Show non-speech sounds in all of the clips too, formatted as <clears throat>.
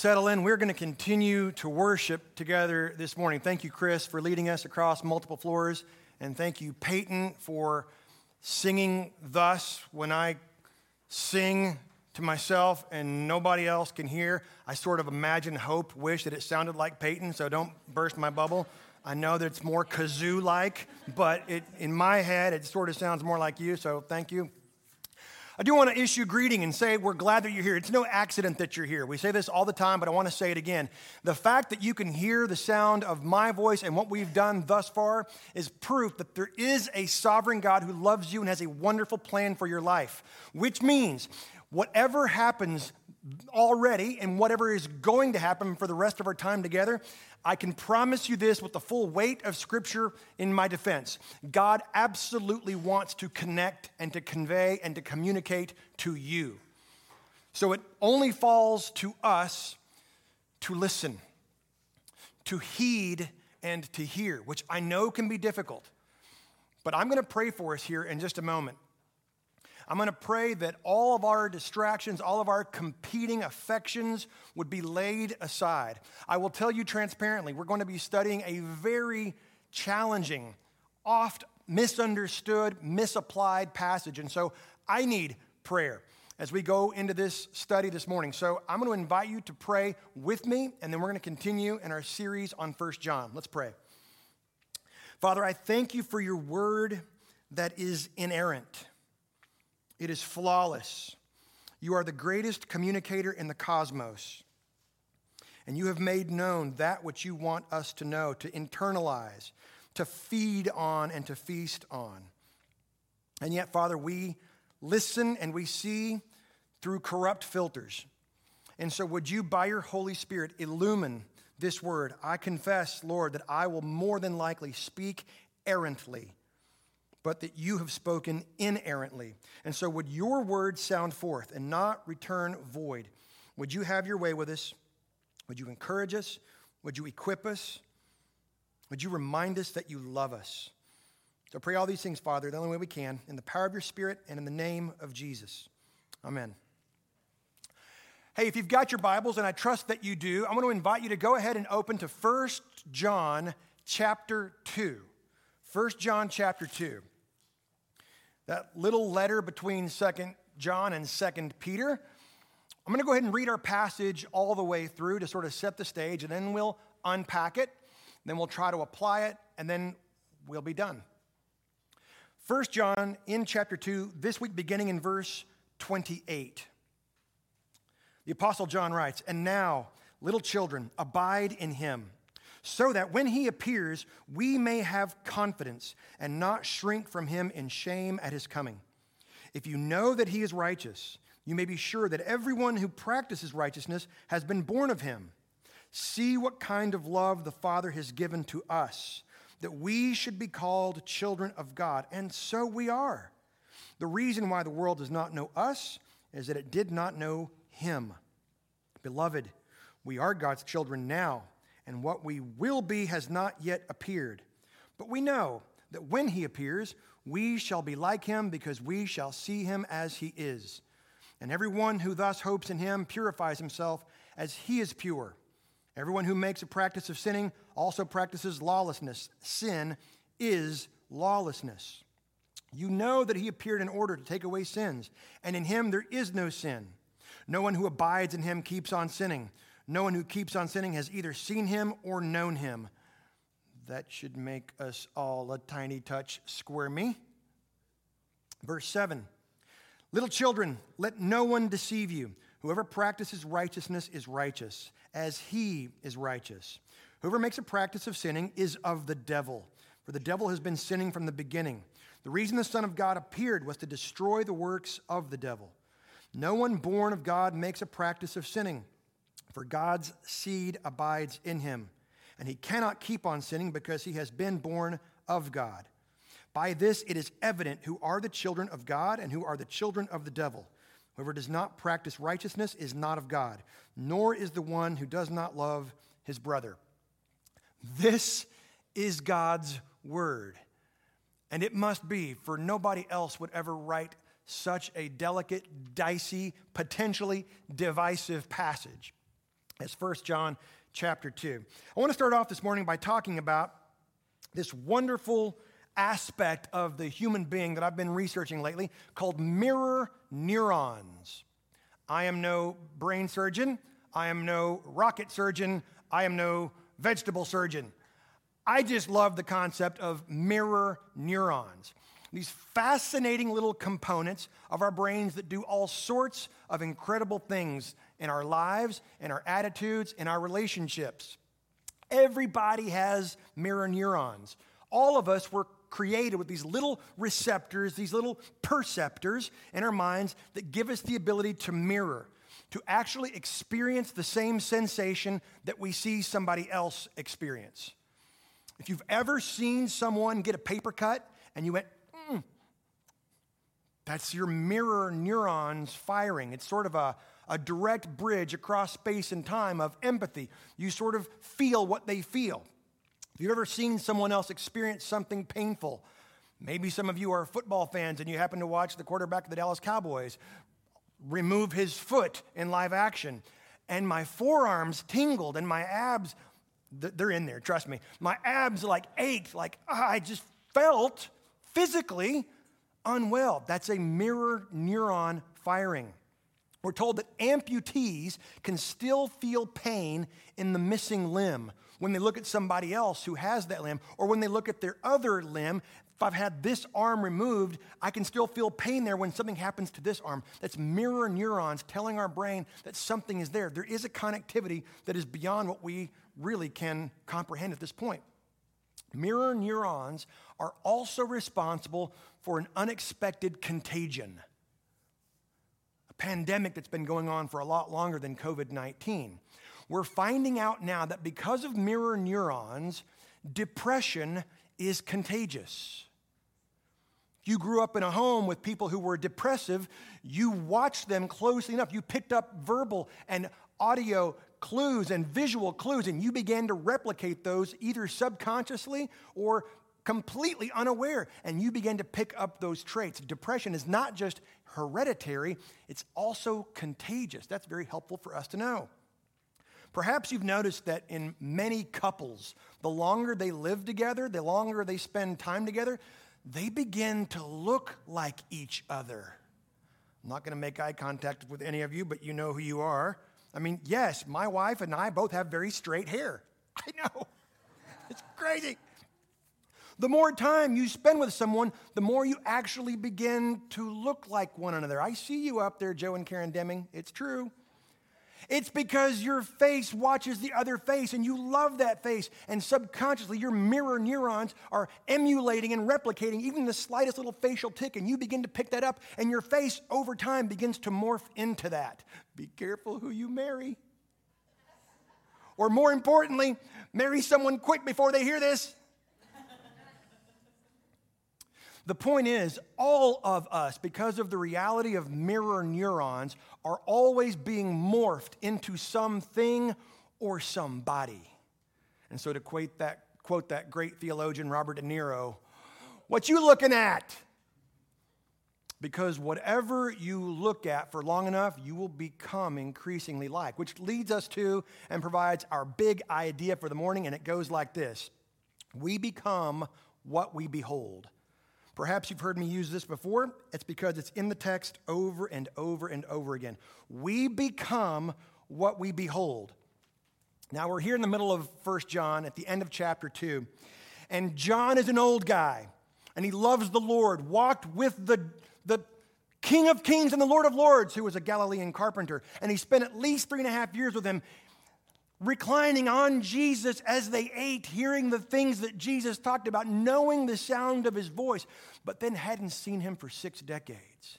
settle in. We're going to continue to worship together this morning. Thank you, Chris, for leading us across multiple floors. And thank you, Peyton, for singing thus when I sing to myself and nobody else can hear. I sort of imagine, hope, wish that it sounded like Peyton, so don't burst my bubble. I know that it's more kazoo like, but it, in my head, it sort of sounds more like you, so thank you. I do want to issue greeting and say we're glad that you're here. It's no accident that you're here. We say this all the time, but I want to say it again. The fact that you can hear the sound of my voice and what we've done thus far is proof that there is a sovereign God who loves you and has a wonderful plan for your life, which means whatever happens already and whatever is going to happen for the rest of our time together, I can promise you this with the full weight of Scripture in my defense. God absolutely wants to connect and to convey and to communicate to you. So it only falls to us to listen, to heed, and to hear, which I know can be difficult. But I'm going to pray for us here in just a moment. I'm going to pray that all of our distractions, all of our competing affections would be laid aside. I will tell you transparently, we're going to be studying a very challenging, oft misunderstood, misapplied passage. And so I need prayer as we go into this study this morning. So I'm going to invite you to pray with me, and then we're going to continue in our series on First John. Let's pray. Father, I thank you for your word that is inerrant. It is flawless. You are the greatest communicator in the cosmos. And you have made known that which you want us to know, to internalize, to feed on, and to feast on. And yet, Father, we listen and we see through corrupt filters. And so, would you, by your Holy Spirit, illumine this word? I confess, Lord, that I will more than likely speak errantly but that you have spoken inerrantly. And so, would your word sound forth and not return void? Would you have your way with us? Would you encourage us? Would you equip us? Would you remind us that you love us? So, pray all these things, Father, the only way we can, in the power of your Spirit and in the name of Jesus. Amen. Hey, if you've got your Bibles, and I trust that you do, I want to invite you to go ahead and open to 1 John chapter 2. 1 John chapter 2 that little letter between Second John and Second Peter. I'm going to go ahead and read our passage all the way through to sort of set the stage, and then we'll unpack it, then we'll try to apply it, and then we'll be done. First John in chapter 2, this week beginning in verse 28. The Apostle John writes, And now, little children, abide in him so that when he appears, we may have confidence and not shrink from him in shame at his coming. If you know that he is righteous, you may be sure that everyone who practices righteousness has been born of him. See what kind of love the Father has given to us, that we should be called children of God, and so we are. The reason why the world does not know us is that it did not know him. Beloved, we are God's children now and what we will be has not yet appeared. But we know that when he appears, we shall be like him because we shall see him as he is. And everyone who thus hopes in him purifies himself as he is pure. Everyone who makes a practice of sinning also practices lawlessness. Sin is lawlessness. You know that he appeared in order to take away sins, and in him there is no sin. No one who abides in him keeps on sinning. No one who keeps on sinning has either seen him or known him. That should make us all a tiny touch squirmy. Verse 7 Little children, let no one deceive you. Whoever practices righteousness is righteous, as he is righteous. Whoever makes a practice of sinning is of the devil, for the devil has been sinning from the beginning. The reason the Son of God appeared was to destroy the works of the devil. No one born of God makes a practice of sinning for God's seed abides in him, and he cannot keep on sinning because he has been born of God. By this it is evident who are the children of God and who are the children of the devil. Whoever does not practice righteousness is not of God, nor is the one who does not love his brother. This is God's word. And it must be, for nobody else would ever write such a delicate, dicey, potentially divisive passage. As 1 John chapter 2. I want to start off this morning by talking about this wonderful aspect of the human being that I've been researching lately called mirror neurons. I am no brain surgeon, I am no rocket surgeon, I am no vegetable surgeon. I just love the concept of mirror neurons. These fascinating little components of our brains that do all sorts of incredible things in our lives, in our attitudes, in our relationships. Everybody has mirror neurons. All of us were created with these little receptors, these little perceptors in our minds that give us the ability to mirror, to actually experience the same sensation that we see somebody else experience. If you've ever seen someone get a paper cut and you went, mm, that's your mirror neurons firing. It's sort of a, a direct bridge across space and time of empathy. You sort of feel what they feel. If you've ever seen someone else experience something painful, maybe some of you are football fans and you happen to watch the quarterback of the Dallas Cowboys remove his foot in live action, and my forearms tingled and my abs they're in there, trust me. My abs like ached, like I just felt physically unwell. That's a mirror neuron firing. We're told that amputees can still feel pain in the missing limb when they look at somebody else who has that limb, or when they look at their other limb. If I've had this arm removed, I can still feel pain there when something happens to this arm. That's mirror neurons telling our brain that something is there. There is a connectivity that is beyond what we really can comprehend at this point. Mirror neurons are also responsible for an unexpected contagion, pandemic that's been going on for a lot longer than COVID 19. We're finding out now that because of mirror neurons, depression is contagious. You grew up in a home with people who were depressive. You watched them closely enough. You picked up verbal and audio clues and visual clues, and you began to replicate those either subconsciously or completely unaware, and you began to pick up those traits. Depression is not just hereditary, it's also contagious. That's very helpful for us to know. Perhaps you've noticed that in many couples, the longer they live together, the longer they spend time together, they begin to look like each other. I'm not going to make eye contact with any of you, but you know who you are. I mean, yes, my wife and I both have very straight hair. <laughs> I know. It's crazy. The more time you spend with someone, the more you actually begin to look like one another. I see you up there, Joe and Karen Deming. It's true. It's because your face watches the other face and you love that face. And subconsciously, your mirror neurons are emulating and replicating even the slightest little facial tick. And you begin to pick that up, and your face over time begins to morph into that. Be careful who you marry. Or more importantly, marry someone quick before they hear this. The point is, all of us, because of the reality of mirror neurons, are always being morphed into something or somebody. And so, to quote that, quote that great theologian Robert De Niro, what you looking at? Because whatever you look at for long enough, you will become increasingly like, which leads us to and provides our big idea for the morning, and it goes like this We become what we behold. Perhaps you've heard me use this before. It's because it's in the text over and over and over again. We become what we behold. Now we're here in the middle of First John at the end of chapter 2. And John is an old guy and he loves the Lord, walked with the, the King of Kings and the Lord of Lords, who was a Galilean carpenter. And he spent at least three and a half years with him reclining on Jesus as they ate, hearing the things that Jesus talked about, knowing the sound of his voice, but then hadn't seen him for six decades.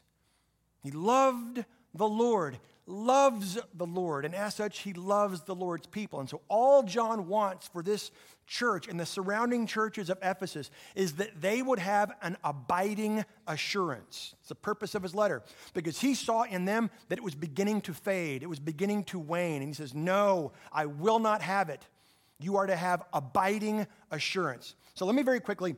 He loved the Lord, loves the Lord, and as such, he loves the Lord's people. And so, all John wants for this church and the surrounding churches of Ephesus is that they would have an abiding assurance. It's the purpose of his letter because he saw in them that it was beginning to fade, it was beginning to wane. And he says, No, I will not have it. You are to have abiding assurance. So let me very quickly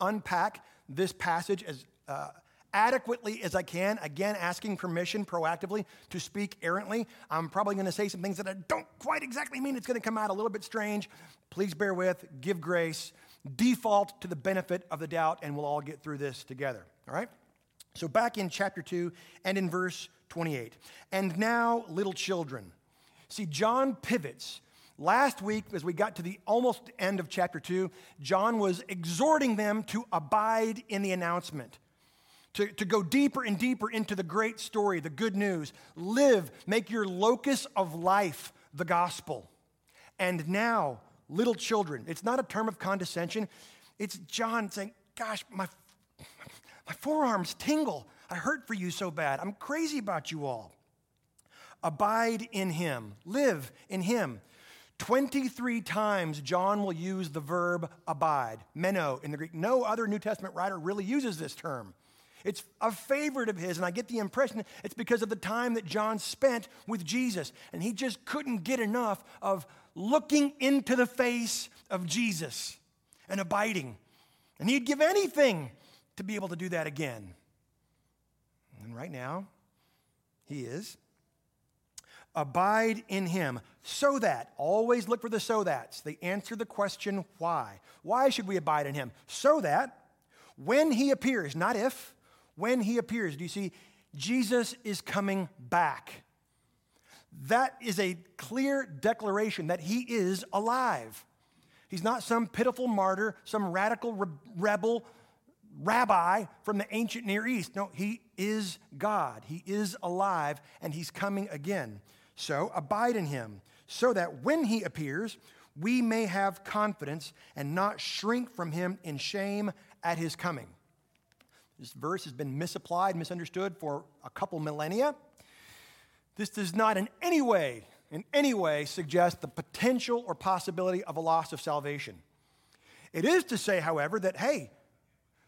unpack this passage as, uh, adequately as I can. Again, asking permission proactively to speak errantly. I'm probably going to say some things that I don't quite exactly mean. It's going to come out a little bit strange. Please bear with, give grace, default to the benefit of the doubt, and we'll all get through this together. All right? So, back in chapter 2 and in verse 28. And now, little children. See, John pivots. Last week, as we got to the almost end of chapter 2, John was exhorting them to abide in the announcement to, to go deeper and deeper into the great story, the good news. Live, make your locus of life the gospel. And now, little children, it's not a term of condescension. It's John saying, Gosh, my, my forearms tingle. I hurt for you so bad. I'm crazy about you all. Abide in him, live in him. 23 times John will use the verb abide, meno in the Greek. No other New Testament writer really uses this term. It's a favorite of his, and I get the impression it's because of the time that John spent with Jesus. And he just couldn't get enough of looking into the face of Jesus and abiding. And he'd give anything to be able to do that again. And right now, he is. Abide in him, so that, always look for the so that's. They answer the question, why? Why should we abide in him? So that when he appears, not if, when he appears. Do you see? Jesus is coming back. That is a clear declaration that he is alive. He's not some pitiful martyr, some radical re- rebel rabbi from the ancient Near East. No, he is God. He is alive and he's coming again. So abide in him, so that when he appears, we may have confidence and not shrink from him in shame at his coming. This verse has been misapplied, misunderstood for a couple millennia. This does not in any way, in any way, suggest the potential or possibility of a loss of salvation. It is to say, however, that, hey,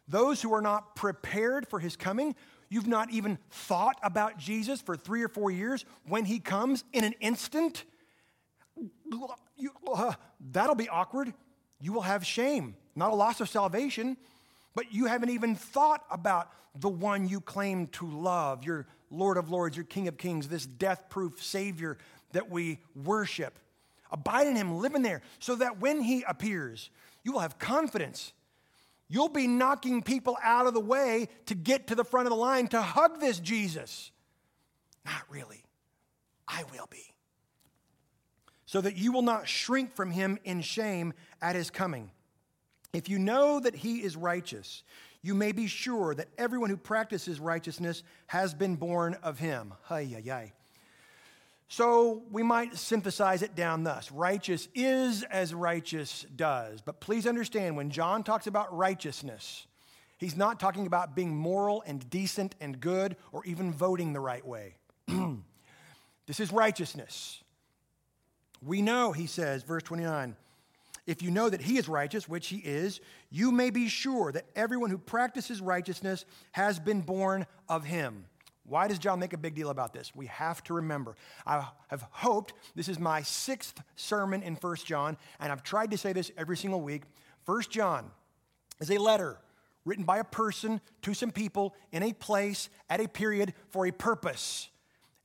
those who are not prepared for his coming, you've not even thought about Jesus for three or four years, when he comes in an instant, you, uh, that'll be awkward. You will have shame, not a loss of salvation, but you haven't even thought about the one you claim to love, your Lord of Lords, your King of Kings, this death proof Savior that we worship. Abide in Him, live in there, so that when He appears, you will have confidence. You'll be knocking people out of the way to get to the front of the line to hug this Jesus. Not really. I will be. So that you will not shrink from Him in shame at His coming. If you know that he is righteous, you may be sure that everyone who practices righteousness has been born of him. Hi, hi, hi. So we might synthesize it down thus righteous is as righteous does. But please understand, when John talks about righteousness, he's not talking about being moral and decent and good or even voting the right way. <clears throat> this is righteousness. We know, he says, verse 29 if you know that he is righteous, which he is, you may be sure that everyone who practices righteousness has been born of him. Why does John make a big deal about this? We have to remember. I have hoped this is my sixth sermon in First John, and I've tried to say this every single week. First John is a letter written by a person to some people in a place at a period for a purpose.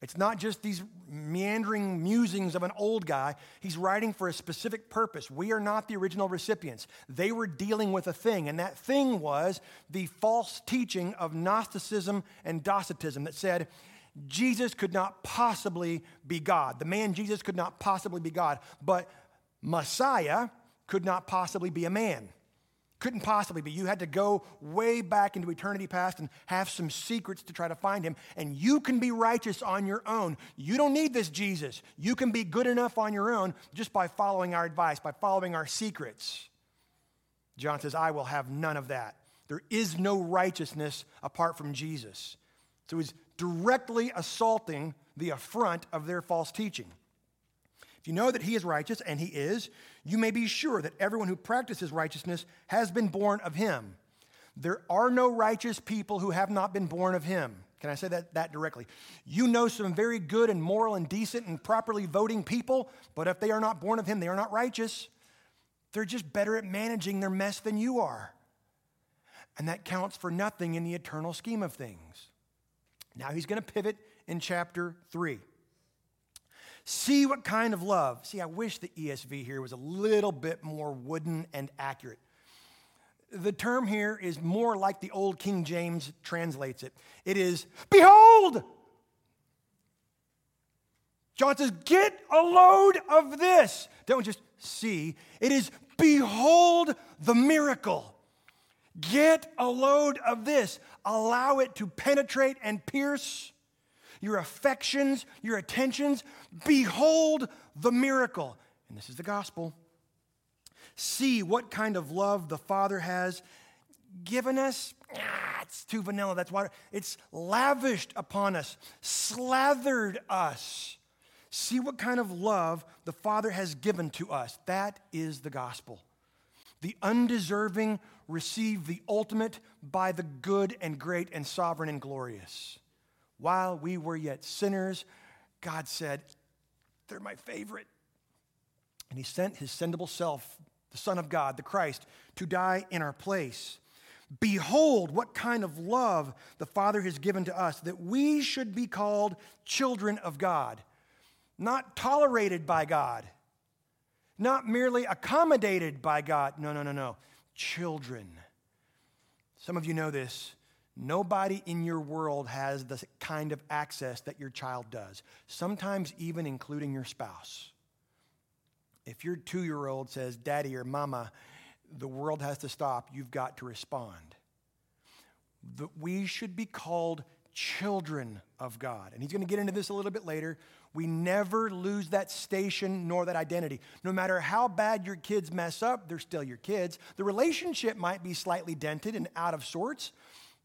It's not just these meandering musings of an old guy. He's writing for a specific purpose. We are not the original recipients. They were dealing with a thing, and that thing was the false teaching of Gnosticism and Docetism that said Jesus could not possibly be God. The man Jesus could not possibly be God, but Messiah could not possibly be a man. Couldn't possibly be. You had to go way back into eternity past and have some secrets to try to find him. And you can be righteous on your own. You don't need this Jesus. You can be good enough on your own just by following our advice, by following our secrets. John says, I will have none of that. There is no righteousness apart from Jesus. So he's directly assaulting the affront of their false teaching. If you know that he is righteous, and he is, you may be sure that everyone who practices righteousness has been born of him. There are no righteous people who have not been born of him. Can I say that, that directly? You know some very good and moral and decent and properly voting people, but if they are not born of him, they are not righteous. They're just better at managing their mess than you are. And that counts for nothing in the eternal scheme of things. Now he's going to pivot in chapter 3. See what kind of love. See, I wish the ESV here was a little bit more wooden and accurate. The term here is more like the old King James translates it. It is, behold! John says, get a load of this. Don't just see. It is, behold the miracle. Get a load of this. Allow it to penetrate and pierce your affections, your attentions. Behold the miracle. And this is the gospel. See what kind of love the Father has given us. Ah, it's too vanilla. That's why it's lavished upon us, slathered us. See what kind of love the Father has given to us. That is the gospel. The undeserving receive the ultimate by the good and great and sovereign and glorious. While we were yet sinners, God said, They're my favorite. And He sent His sendable self, the Son of God, the Christ, to die in our place. Behold, what kind of love the Father has given to us, that we should be called children of God, not tolerated by God, not merely accommodated by God. No, no, no, no. Children. Some of you know this. Nobody in your world has the kind of access that your child does, sometimes even including your spouse. If your two year old says, Daddy or Mama, the world has to stop, you've got to respond. That we should be called children of God. And he's going to get into this a little bit later. We never lose that station nor that identity. No matter how bad your kids mess up, they're still your kids. The relationship might be slightly dented and out of sorts,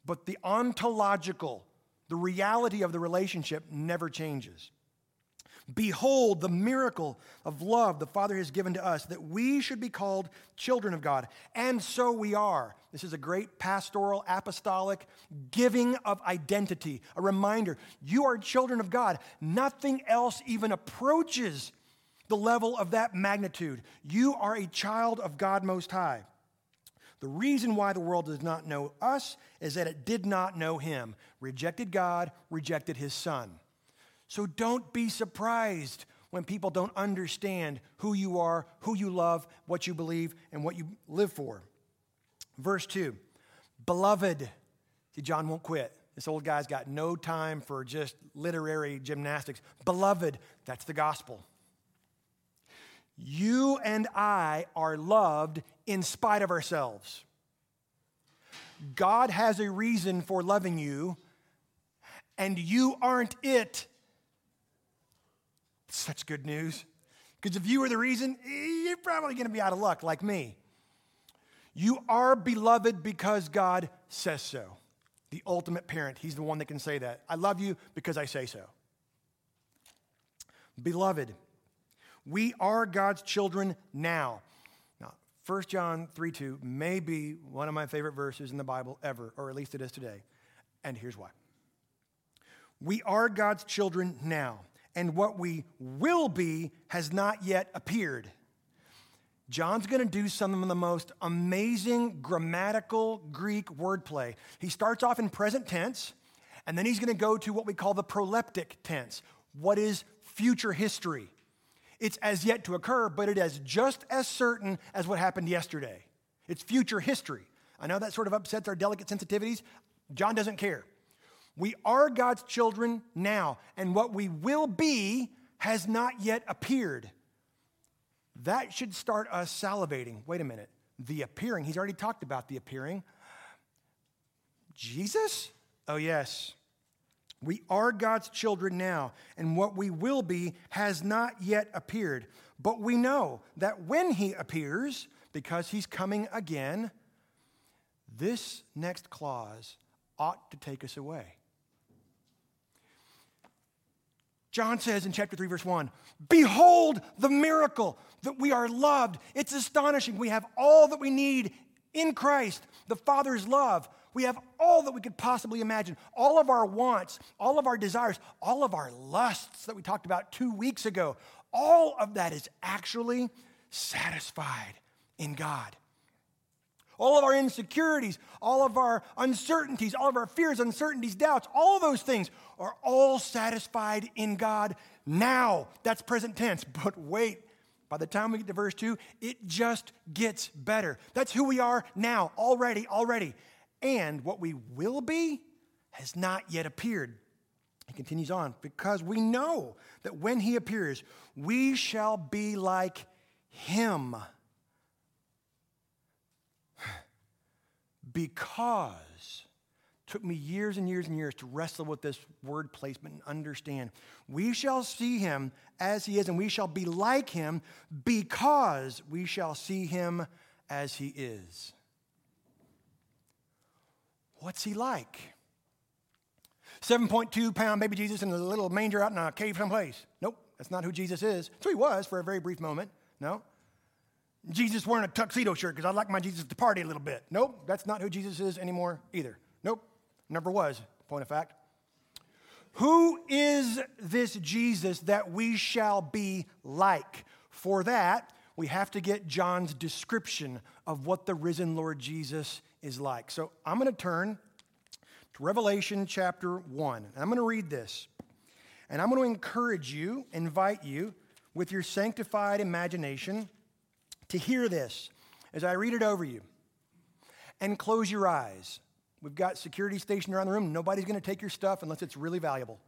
but the ontological, the reality of the relationship never changes. Behold the miracle of love the Father has given to us that we should be called children of God. And so we are. This is a great pastoral, apostolic giving of identity, a reminder you are children of God. Nothing else even approaches the level of that magnitude. You are a child of God Most High. The reason why the world does not know us is that it did not know him, rejected God, rejected his son. So don't be surprised when people don't understand who you are, who you love, what you believe, and what you live for. Verse 2 Beloved, see, John won't quit. This old guy's got no time for just literary gymnastics. Beloved, that's the gospel. You and I are loved in spite of ourselves. God has a reason for loving you, and you aren't it. Such good news. Because if you were the reason, you're probably going to be out of luck like me. You are beloved because God says so. The ultimate parent, He's the one that can say that. I love you because I say so. Beloved, we are God's children now. Now, 1 John 3 2 may be one of my favorite verses in the Bible ever, or at least it is today. And here's why. We are God's children now, and what we will be has not yet appeared. John's going to do some of the most amazing grammatical Greek wordplay. He starts off in present tense, and then he's going to go to what we call the proleptic tense. What is future history? It's as yet to occur, but it is just as certain as what happened yesterday. It's future history. I know that sort of upsets our delicate sensitivities. John doesn't care. We are God's children now, and what we will be has not yet appeared. That should start us salivating. Wait a minute. The appearing, he's already talked about the appearing. Jesus? Oh, yes. We are God's children now, and what we will be has not yet appeared. But we know that when He appears, because He's coming again, this next clause ought to take us away. John says in chapter 3, verse 1 Behold the miracle that we are loved. It's astonishing. We have all that we need in Christ, the Father's love. We have all that we could possibly imagine, all of our wants, all of our desires, all of our lusts that we talked about two weeks ago. All of that is actually satisfied in God. All of our insecurities, all of our uncertainties, all of our fears, uncertainties, doubts, all of those things are all satisfied in God now. That's present tense. <laughs> But wait, by the time we get to verse 2, it just gets better. That's who we are now, already, already. And what we will be has not yet appeared. He continues on, because we know that when he appears, we shall be like him. <sighs> Because took me years and years and years to wrestle with this word placement and understand. We shall see him as he is, and we shall be like him because we shall see him as he is. What's he like? 7.2 pound baby Jesus in a little manger out in a cave someplace. Nope, that's not who Jesus is. So he was for a very brief moment. No. Jesus wearing a tuxedo shirt because I like my Jesus to party a little bit. Nope, that's not who Jesus is anymore either. Nope, never was, point of fact. Who is this Jesus that we shall be like? For that, we have to get John's description of what the risen Lord Jesus is like. So I'm going to turn to Revelation chapter 1. And I'm going to read this. And I'm going to encourage you, invite you, with your sanctified imagination, to hear this as I read it over you. And close your eyes. We've got security stationed around the room. Nobody's going to take your stuff unless it's really valuable.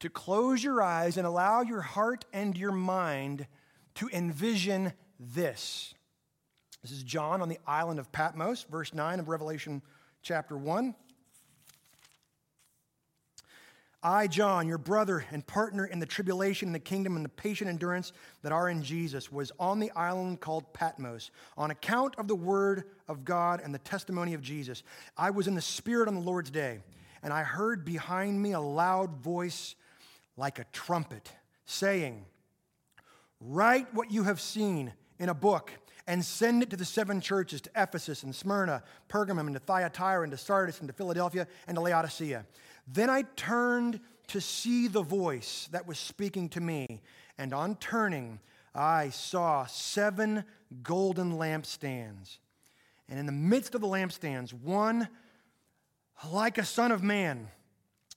To close your eyes and allow your heart and your mind to envision this. This is John on the island of Patmos, verse 9 of Revelation chapter 1. I, John, your brother and partner in the tribulation the kingdom and the patient endurance that are in Jesus, was on the island called Patmos on account of the word of God and the testimony of Jesus. I was in the Spirit on the Lord's day, and I heard behind me a loud voice like a trumpet saying, Write what you have seen in a book and send it to the seven churches to Ephesus and Smyrna, Pergamum, and to Thyatira, and to Sardis, and to Philadelphia, and to Laodicea. Then I turned to see the voice that was speaking to me, and on turning, I saw seven golden lampstands. And in the midst of the lampstands, one like a son of man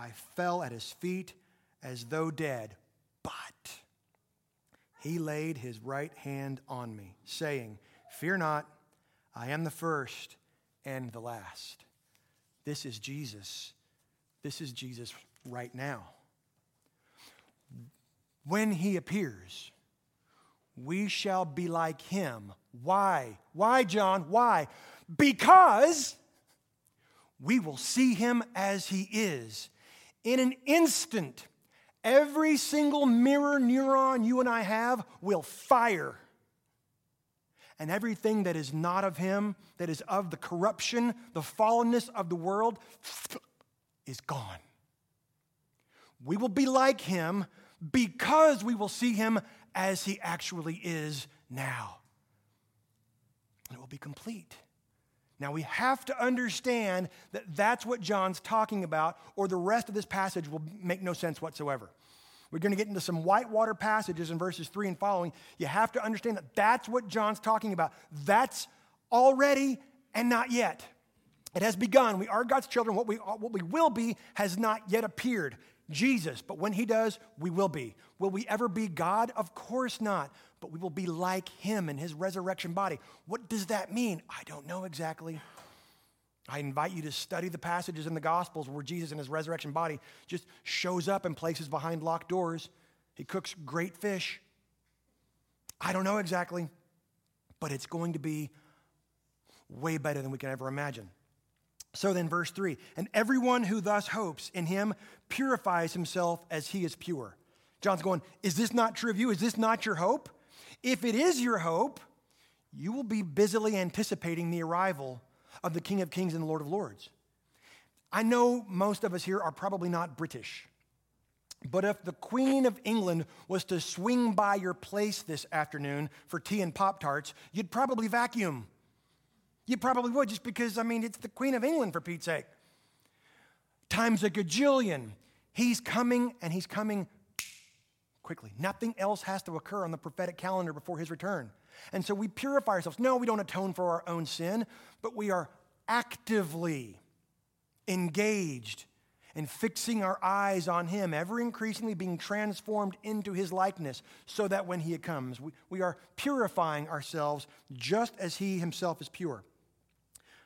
I fell at his feet as though dead, but he laid his right hand on me, saying, Fear not, I am the first and the last. This is Jesus. This is Jesus right now. When he appears, we shall be like him. Why? Why, John? Why? Because we will see him as he is in an instant, every single mirror neuron you and I have will fire. And everything that is not of Him, that is of the corruption, the fallenness of the world, is gone. We will be like Him because we will see Him as He actually is now. And it will be complete. Now we have to understand that that's what John's talking about, or the rest of this passage will make no sense whatsoever. We're going to get into some whitewater passages in verses 3 and following. You have to understand that that's what John's talking about. That's already and not yet. It has begun. We are God's children. What we, what we will be has not yet appeared. Jesus, but when he does, we will be. Will we ever be God? Of course not but we will be like him in his resurrection body. What does that mean? I don't know exactly. I invite you to study the passages in the Gospels where Jesus in his resurrection body just shows up in places behind locked doors. He cooks great fish. I don't know exactly, but it's going to be way better than we can ever imagine. So then, verse 3 And everyone who thus hopes in him purifies himself as he is pure. John's going, Is this not true of you? Is this not your hope? If it is your hope, you will be busily anticipating the arrival of the King of Kings and the Lord of Lords. I know most of us here are probably not British, but if the Queen of England was to swing by your place this afternoon for tea and Pop Tarts, you'd probably vacuum. You probably would, just because, I mean, it's the Queen of England for Pete's sake. Times a gajillion. He's coming and he's coming quickly. Nothing else has to occur on the prophetic calendar before his return. And so we purify ourselves. No, we don't atone for our own sin, but we are actively engaged in fixing our eyes on him, ever increasingly being transformed into his likeness, so that when he comes, we, we are purifying ourselves just as he himself is pure.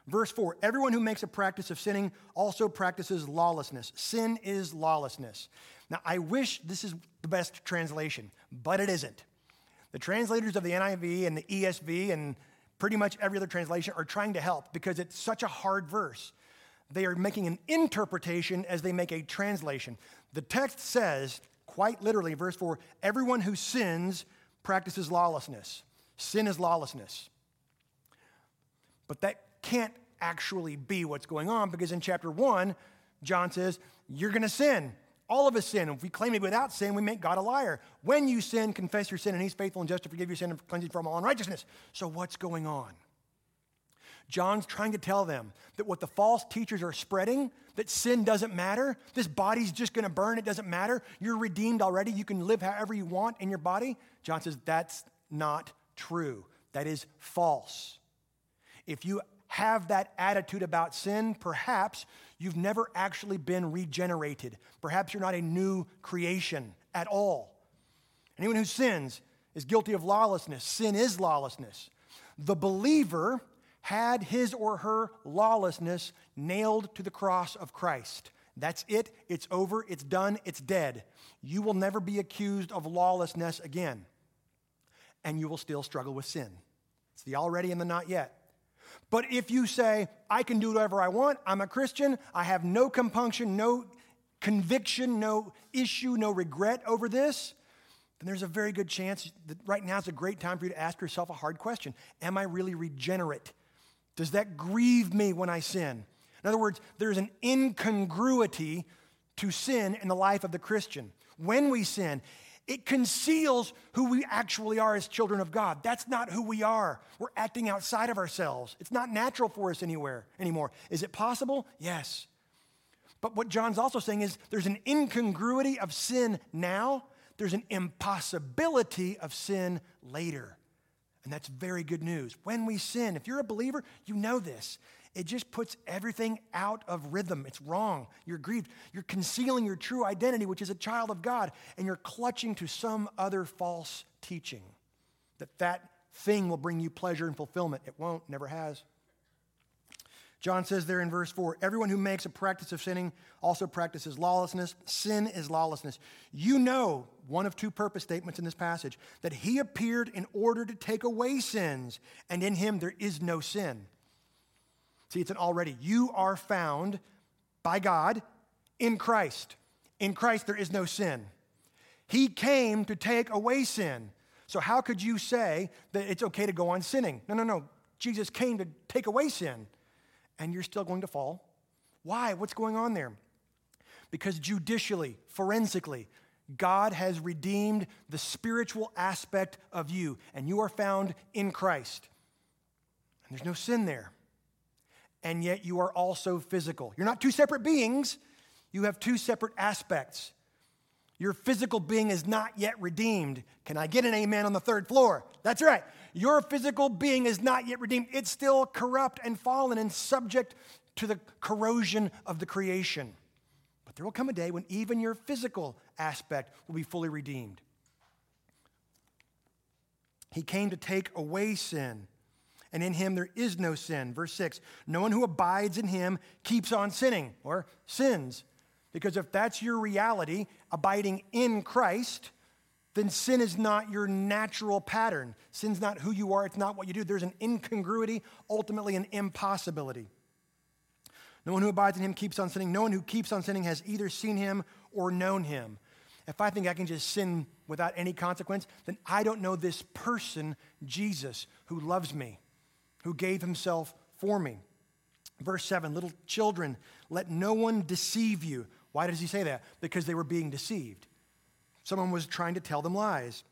Verse 4 Everyone who makes a practice of sinning also practices lawlessness. Sin is lawlessness. Now, I wish this is the best translation, but it isn't. The translators of the NIV and the ESV and pretty much every other translation are trying to help because it's such a hard verse. They are making an interpretation as they make a translation. The text says, quite literally, verse 4 everyone who sins practices lawlessness. Sin is lawlessness. But that can't actually be what's going on because in chapter 1, John says, You're going to sin. All of us sin. If we claim to be without sin, we make God a liar. When you sin, confess your sin, and He's faithful and just to forgive your sin and cleanse you from all unrighteousness. So, what's going on? John's trying to tell them that what the false teachers are spreading, that sin doesn't matter, this body's just going to burn, it doesn't matter, you're redeemed already, you can live however you want in your body. John says that's not true. That is false. If you have that attitude about sin, perhaps you've never actually been regenerated. Perhaps you're not a new creation at all. Anyone who sins is guilty of lawlessness. Sin is lawlessness. The believer had his or her lawlessness nailed to the cross of Christ. That's it. It's over. It's done. It's dead. You will never be accused of lawlessness again. And you will still struggle with sin. It's the already and the not yet. But if you say, I can do whatever I want, I'm a Christian, I have no compunction, no conviction, no issue, no regret over this, then there's a very good chance that right now is a great time for you to ask yourself a hard question Am I really regenerate? Does that grieve me when I sin? In other words, there's an incongruity to sin in the life of the Christian. When we sin, it conceals who we actually are as children of God. That's not who we are. We're acting outside of ourselves. It's not natural for us anywhere anymore. Is it possible? Yes. But what John's also saying is there's an incongruity of sin now, there's an impossibility of sin later. And that's very good news. When we sin, if you're a believer, you know this. It just puts everything out of rhythm. It's wrong. You're grieved. You're concealing your true identity, which is a child of God, and you're clutching to some other false teaching that that thing will bring you pleasure and fulfillment. It won't, never has. John says there in verse 4 everyone who makes a practice of sinning also practices lawlessness. Sin is lawlessness. You know, one of two purpose statements in this passage, that he appeared in order to take away sins, and in him there is no sin. See, it's an already. You are found by God in Christ. In Christ, there is no sin. He came to take away sin. So, how could you say that it's okay to go on sinning? No, no, no. Jesus came to take away sin, and you're still going to fall. Why? What's going on there? Because judicially, forensically, God has redeemed the spiritual aspect of you, and you are found in Christ. And there's no sin there and yet you are also physical. You're not two separate beings, you have two separate aspects. Your physical being is not yet redeemed. Can I get an amen on the third floor? That's right. Your physical being is not yet redeemed. It's still corrupt and fallen and subject to the corrosion of the creation. But there will come a day when even your physical aspect will be fully redeemed. He came to take away sin and in him there is no sin. Verse 6 No one who abides in him keeps on sinning or sins. Because if that's your reality, abiding in Christ, then sin is not your natural pattern. Sin's not who you are, it's not what you do. There's an incongruity, ultimately, an impossibility. No one who abides in him keeps on sinning. No one who keeps on sinning has either seen him or known him. if I think I can just sin without any consequence, then I don't know this person, Jesus, who loves me, who gave himself for me. Verse 7 Little children, let no one deceive you. Why does he say that? Because they were being deceived. Someone was trying to tell them lies.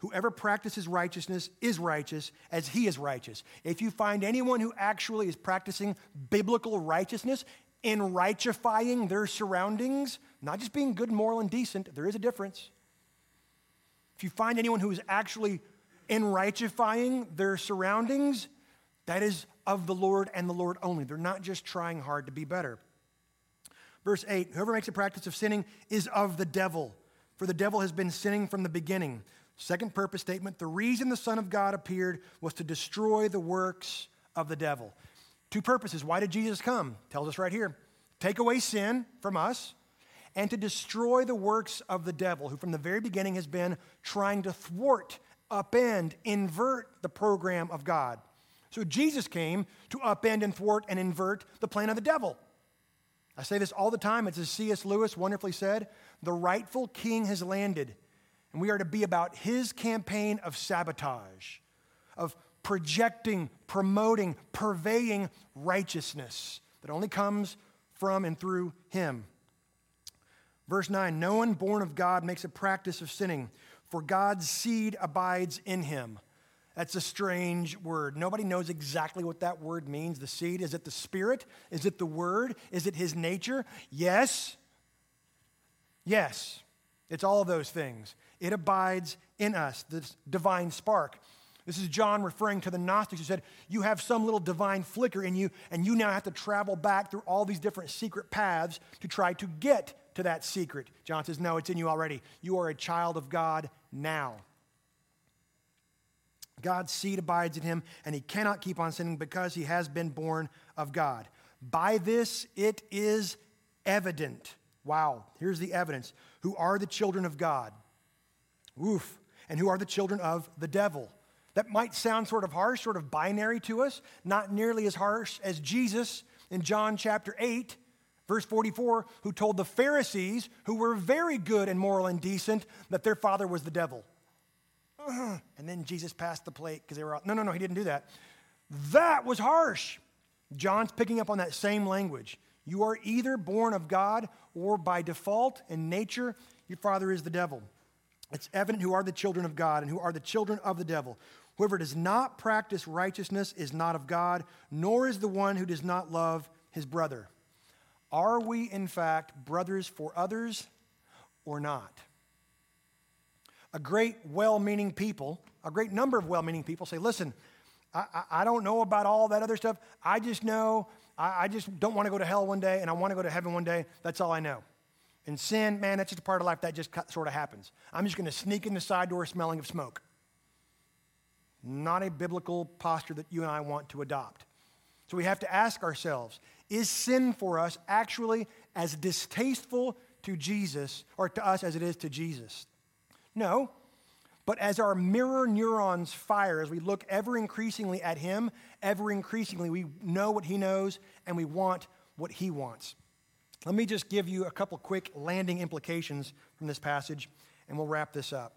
Whoever practices righteousness is righteous as he is righteous. If you find anyone who actually is practicing biblical righteousness, in righteifying their surroundings, not just being good, moral, and decent, there is a difference. If you find anyone who is actually in righteifying their surroundings, that is of the Lord and the Lord only. They're not just trying hard to be better. Verse 8 Whoever makes a practice of sinning is of the devil, for the devil has been sinning from the beginning. Second purpose statement the reason the Son of God appeared was to destroy the works of the devil. Two purposes. Why did Jesus come? Tells us right here. Take away sin from us and to destroy the works of the devil, who from the very beginning has been trying to thwart, upend, invert the program of God. So Jesus came to upend and thwart and invert the plan of the devil. I say this all the time. It's as C.S. Lewis wonderfully said the rightful king has landed, and we are to be about his campaign of sabotage, of projecting, promoting, purveying righteousness that only comes from and through him. Verse 9 No one born of God makes a practice of sinning, for God's seed abides in him. That's a strange word. Nobody knows exactly what that word means. The seed, is it the spirit? Is it the word? Is it his nature? Yes. Yes. It's all those things. It abides in us, this divine spark. This is John referring to the Gnostics who said, You have some little divine flicker in you, and you now have to travel back through all these different secret paths to try to get to that secret. John says, No, it's in you already. You are a child of God now. God's seed abides in him, and he cannot keep on sinning because he has been born of God. By this it is evident. Wow, here's the evidence. Who are the children of God? Woof. And who are the children of the devil? That might sound sort of harsh, sort of binary to us, not nearly as harsh as Jesus in John chapter 8, verse 44, who told the Pharisees, who were very good and moral and decent, that their father was the devil. And then Jesus passed the plate because they were all, no, no, no, he didn't do that. That was harsh. John's picking up on that same language. You are either born of God or by default in nature, your father is the devil. It's evident who are the children of God and who are the children of the devil. Whoever does not practice righteousness is not of God, nor is the one who does not love his brother. Are we, in fact, brothers for others or not? A great well meaning people, a great number of well meaning people say, listen, I, I, I, don't know about all that other stuff. I just know, I, I just don't want to go to hell one day and I want to go to heaven one day. That's all I know. And sin, man, that's just a part of life that just sort of happens. I'm just going to sneak in the side door smelling of smoke. Not a biblical posture that you and I want to adopt. So we have to ask ourselves is sin for us actually as distasteful to Jesus or to us as it is to Jesus? No. But as our mirror neurons fire, as we look ever increasingly at Him, ever increasingly we know what He knows and we want what He wants. Let me just give you a couple quick landing implications from this passage and we'll wrap this up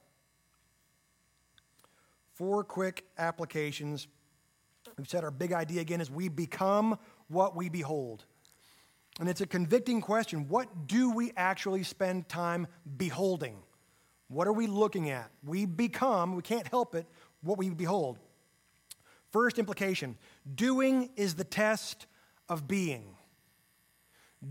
four quick applications. We've said our big idea again is we become what we behold. And it's a convicting question. What do we actually spend time beholding? What are we looking at? We become, we can't help it, what we behold. First implication doing is the test of being.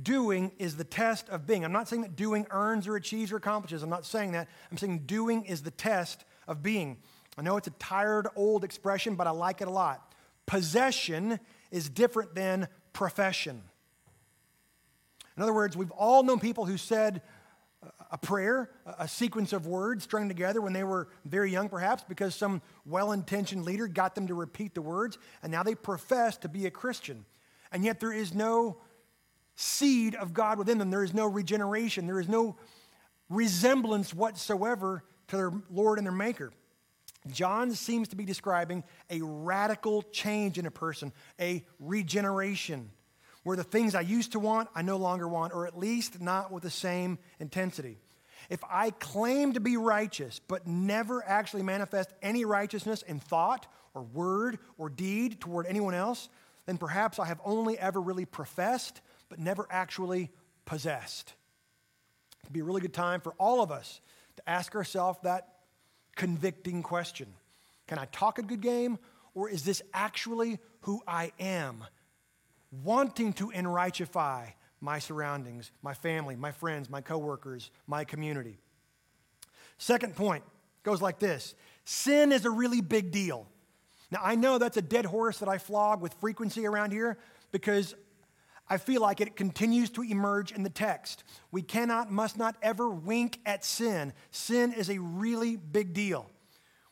Doing is the test of being. I'm not saying that doing earns or achieves or accomplishes. I'm not saying that. I'm saying doing is the test of being. I know it's a tired old expression, but I like it a lot. Possession is different than profession. In other words, we've all known people who said a prayer, a sequence of words strung together when they were very young, perhaps, because some well intentioned leader got them to repeat the words, and now they profess to be a Christian. And yet there is no seed of God within them, there is no regeneration, there is no resemblance whatsoever to their Lord and their Maker. John seems to be describing a radical change in a person, a regeneration, where the things I used to want, I no longer want, or at least not with the same intensity. if I claim to be righteous but never actually manifest any righteousness in thought or word or deed toward anyone else, then perhaps I have only ever really professed but never actually possessed. It'd be a really good time for all of us to ask ourselves that convicting question Can I talk a good game, or is this actually who I am? Wanting to enrighteify my surroundings, my family, my friends, my coworkers, my community. Second point goes like this Sin is a really big deal. Now, I know that's a dead horse that I flog with frequency around here because I feel like it continues to emerge in the text. We cannot, must not ever wink at sin. Sin is a really big deal.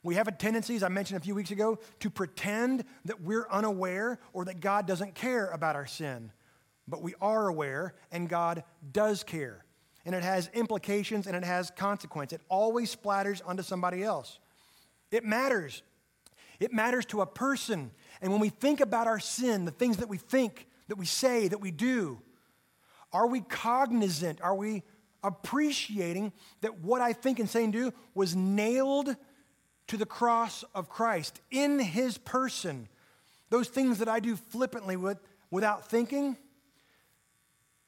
We have a tendency, as I mentioned a few weeks ago, to pretend that we're unaware or that God doesn't care about our sin. But we are aware, and God does care. And it has implications and it has consequence. It always splatters onto somebody else. It matters. It matters to a person. And when we think about our sin, the things that we think, that we say, that we do? Are we cognizant? Are we appreciating that what I think and say and do was nailed to the cross of Christ in his person? Those things that I do flippantly with, without thinking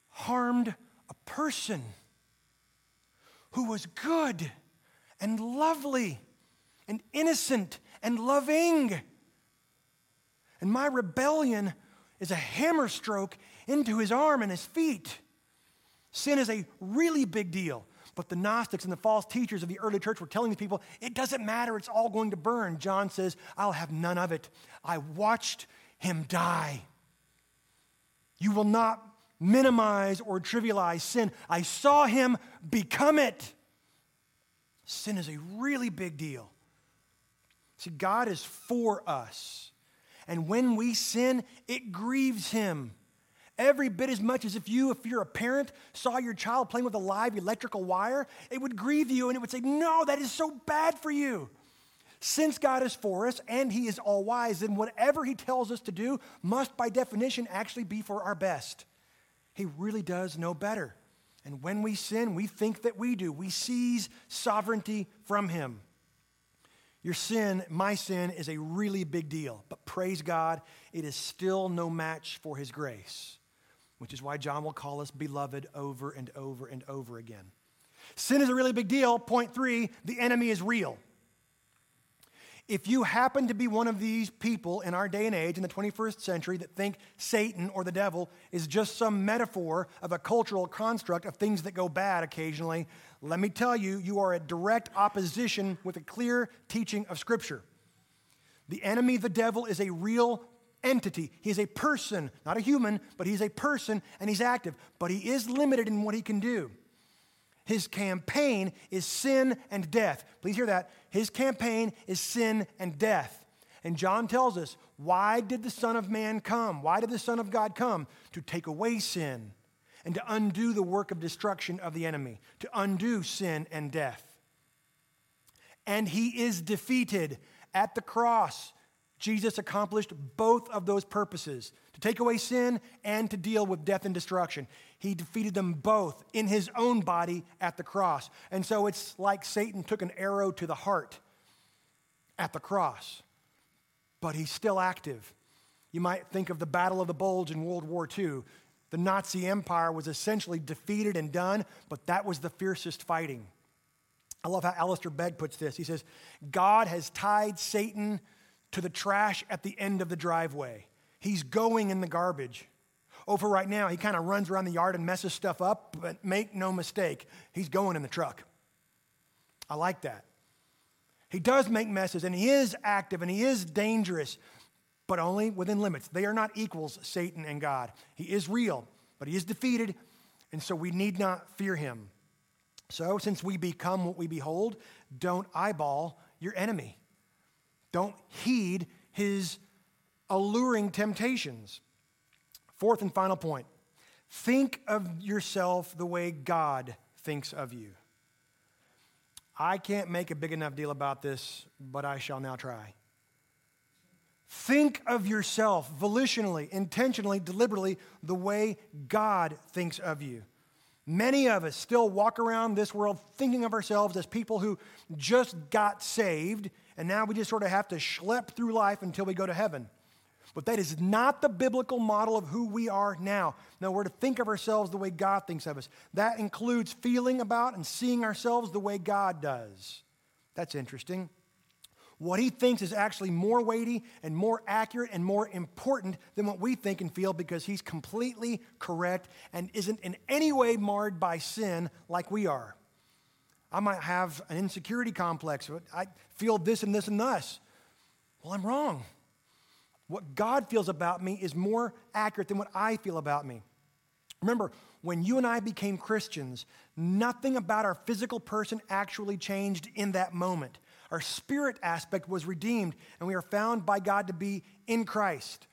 harmed a person who was good and lovely and innocent and loving. And my rebellion is a hammer stroke into his arm and his feet. Sin is a really big deal. But the Gnostics and the false teachers of the early church were telling these people, it doesn't matter, it's all going to burn. John says, I'll have none of it. I watched him die. You will not minimize or trivialize sin. I saw him become it. Sin is a really big deal. See, God is for us. And when we sin, it grieves him. Every bit as much as if you, if you're a parent, saw your child playing with a live electrical wire, it would grieve you and it would say, No, that is so bad for you. Since God is for us and He is all wise, then whatever He tells us to do must, by definition, actually be for our best. He really does know better. And when we sin, we think that we do. We seize sovereignty from Him. Your sin, my sin, is a really big deal. But praise God, it is still no match for His grace, which is why John will call us beloved over and over and over again. Sin is a really big deal. Point three the enemy is real. If you happen to be one of these people in our day and age, in the 21st century, that think Satan or the devil is just some metaphor of a cultural construct of things that go bad occasionally, let me tell you, you are at direct opposition with a clear teaching of Scripture. The enemy, the devil, is a real entity. He is a person, not a human, but he's a person and he's active. But he is limited in what he can do. His campaign is sin and death. Please hear that. His campaign is sin and death. And John tells us, why did the Son of Man come? Why did the Son of God come? To take away sin and to undo the work of destruction of the enemy, to undo sin and death. And he is defeated at the cross. Jesus accomplished both of those purposes to take away sin and to deal with death and destruction. He defeated them both in his own body at the cross. And so it's like Satan took an arrow to the heart at the cross, but he's still active. You might think of the Battle of the Bulge in World War II. The Nazi Empire was essentially defeated and done, but that was the fiercest fighting. I love how Alistair Begg puts this. He says, God has tied Satan to the trash at the end of the driveway. He's going in the garbage. Over right now, he kind of runs around the yard and messes stuff up, but make no mistake, he's going in the truck. I like that. He does make messes and he is active and he is dangerous, but only within limits. They are not equals, Satan and God. He is real, but he is defeated, and so we need not fear him. So, since we become what we behold, don't eyeball your enemy. Don't heed his alluring temptations. Fourth and final point think of yourself the way God thinks of you. I can't make a big enough deal about this, but I shall now try. Think of yourself volitionally, intentionally, deliberately, the way God thinks of you. Many of us still walk around this world thinking of ourselves as people who just got saved, and now we just sort of have to schlep through life until we go to heaven. But that is not the biblical model of who we are now. No, we're to think of ourselves the way God thinks of us. That includes feeling about and seeing ourselves the way God does. That's interesting. What he thinks is actually more weighty and more accurate and more important than what we think and feel because he's completely correct and isn't in any way marred by sin like we are. I might have an insecurity complex. I feel this and this and this. Well, I'm wrong. What God feels about me is more accurate than what I feel about me. Remember, when you and I became Christians, nothing about our physical person actually changed in that moment. Our spirit aspect was redeemed, and we are found by God to be in Christ.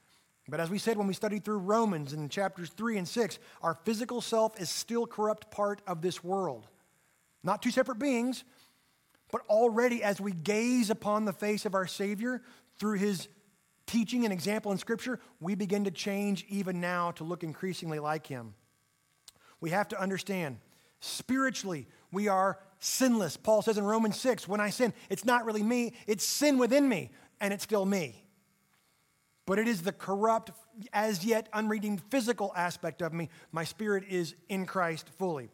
But as we said when we studied through Romans in chapters 3 and 6, our physical self is still corrupt part of this world. Not two separate beings, but already as we gaze upon the face of our Savior through his teaching and example in Scripture, we begin to change even now to look increasingly like Him. We have to understand spiritually, we are sinless. Paul says in Romans 6 when I sin, it's not really me, it's sin within me, and it's still me. But it is the corrupt, as yet unredeemed physical aspect of me. My spirit is in Christ fully.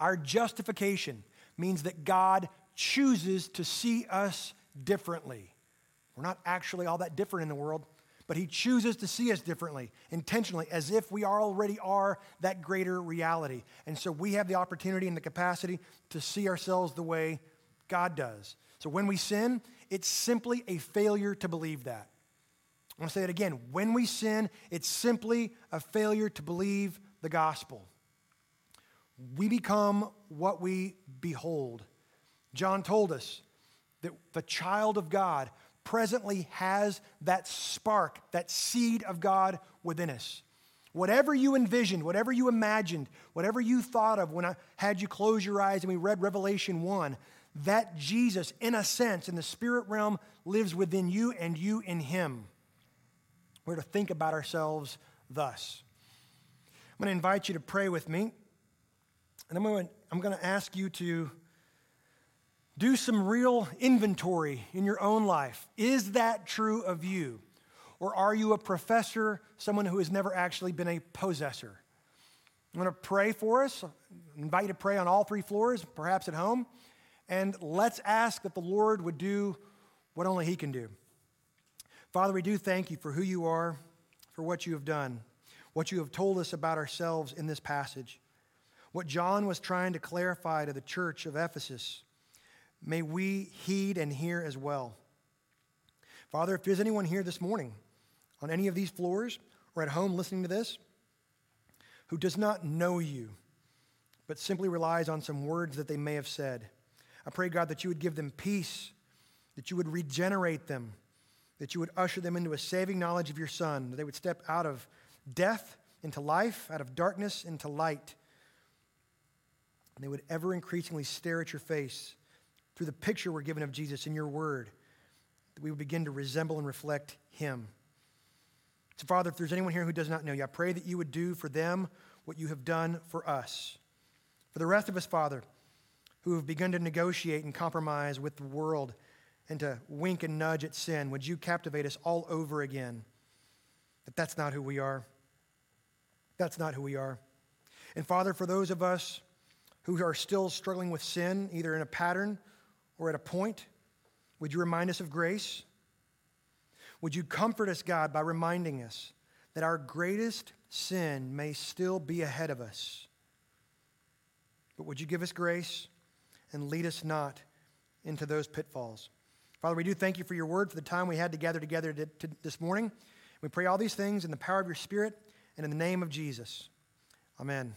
Our justification means that God chooses to see us differently. We're not actually all that different in the world, but He chooses to see us differently, intentionally, as if we already are that greater reality. And so we have the opportunity and the capacity to see ourselves the way God does. So when we sin, it's simply a failure to believe that. I'm going to say it again. When we sin, it's simply a failure to believe the gospel. We become what we behold. John told us that the child of God presently has that spark, that seed of God within us. Whatever you envisioned, whatever you imagined, whatever you thought of when I had you close your eyes and we read Revelation 1, that Jesus, in a sense, in the spirit realm, lives within you and you in him. We're to think about ourselves thus. I'm going to invite you to pray with me, and I'm going to, I'm going to ask you to do some real inventory in your own life. Is that true of you? Or are you a professor, someone who has never actually been a possessor? I'm going to pray for us, invite you to pray on all three floors, perhaps at home, and let's ask that the Lord would do what only He can do. Father, we do thank you for who you are, for what you have done, what you have told us about ourselves in this passage, what John was trying to clarify to the church of Ephesus may we heed and hear as well. Father, if there's anyone here this morning on any of these floors or at home listening to this who does not know you, but simply relies on some words that they may have said, I pray, God, that you would give them peace, that you would regenerate them, that you would usher them into a saving knowledge of your Son, that they would step out of death into life, out of darkness into light, and they would ever increasingly stare at your face through the picture we're given of Jesus in your word, that we would begin to resemble and reflect him. So, Father, if there's anyone here who does not know you, I pray that you would do for them what you have done for us. For the rest of us, Father, who have begun to negotiate and compromise with the world and to wink and nudge at sin, would you captivate us all over again? That that's not who we are. That's not who we are. And Father, for those of us who are still struggling with sin, either in a pattern or at a point? Would you remind us of grace? Would you comfort us, God, by reminding us that our greatest sin may still be ahead of us? But would you give us grace and lead us not into those pitfalls? Father, we do thank you for your word, for the time we had to gather together to, to this morning. We pray all these things in the power of your Spirit and in the name of Jesus. Amen.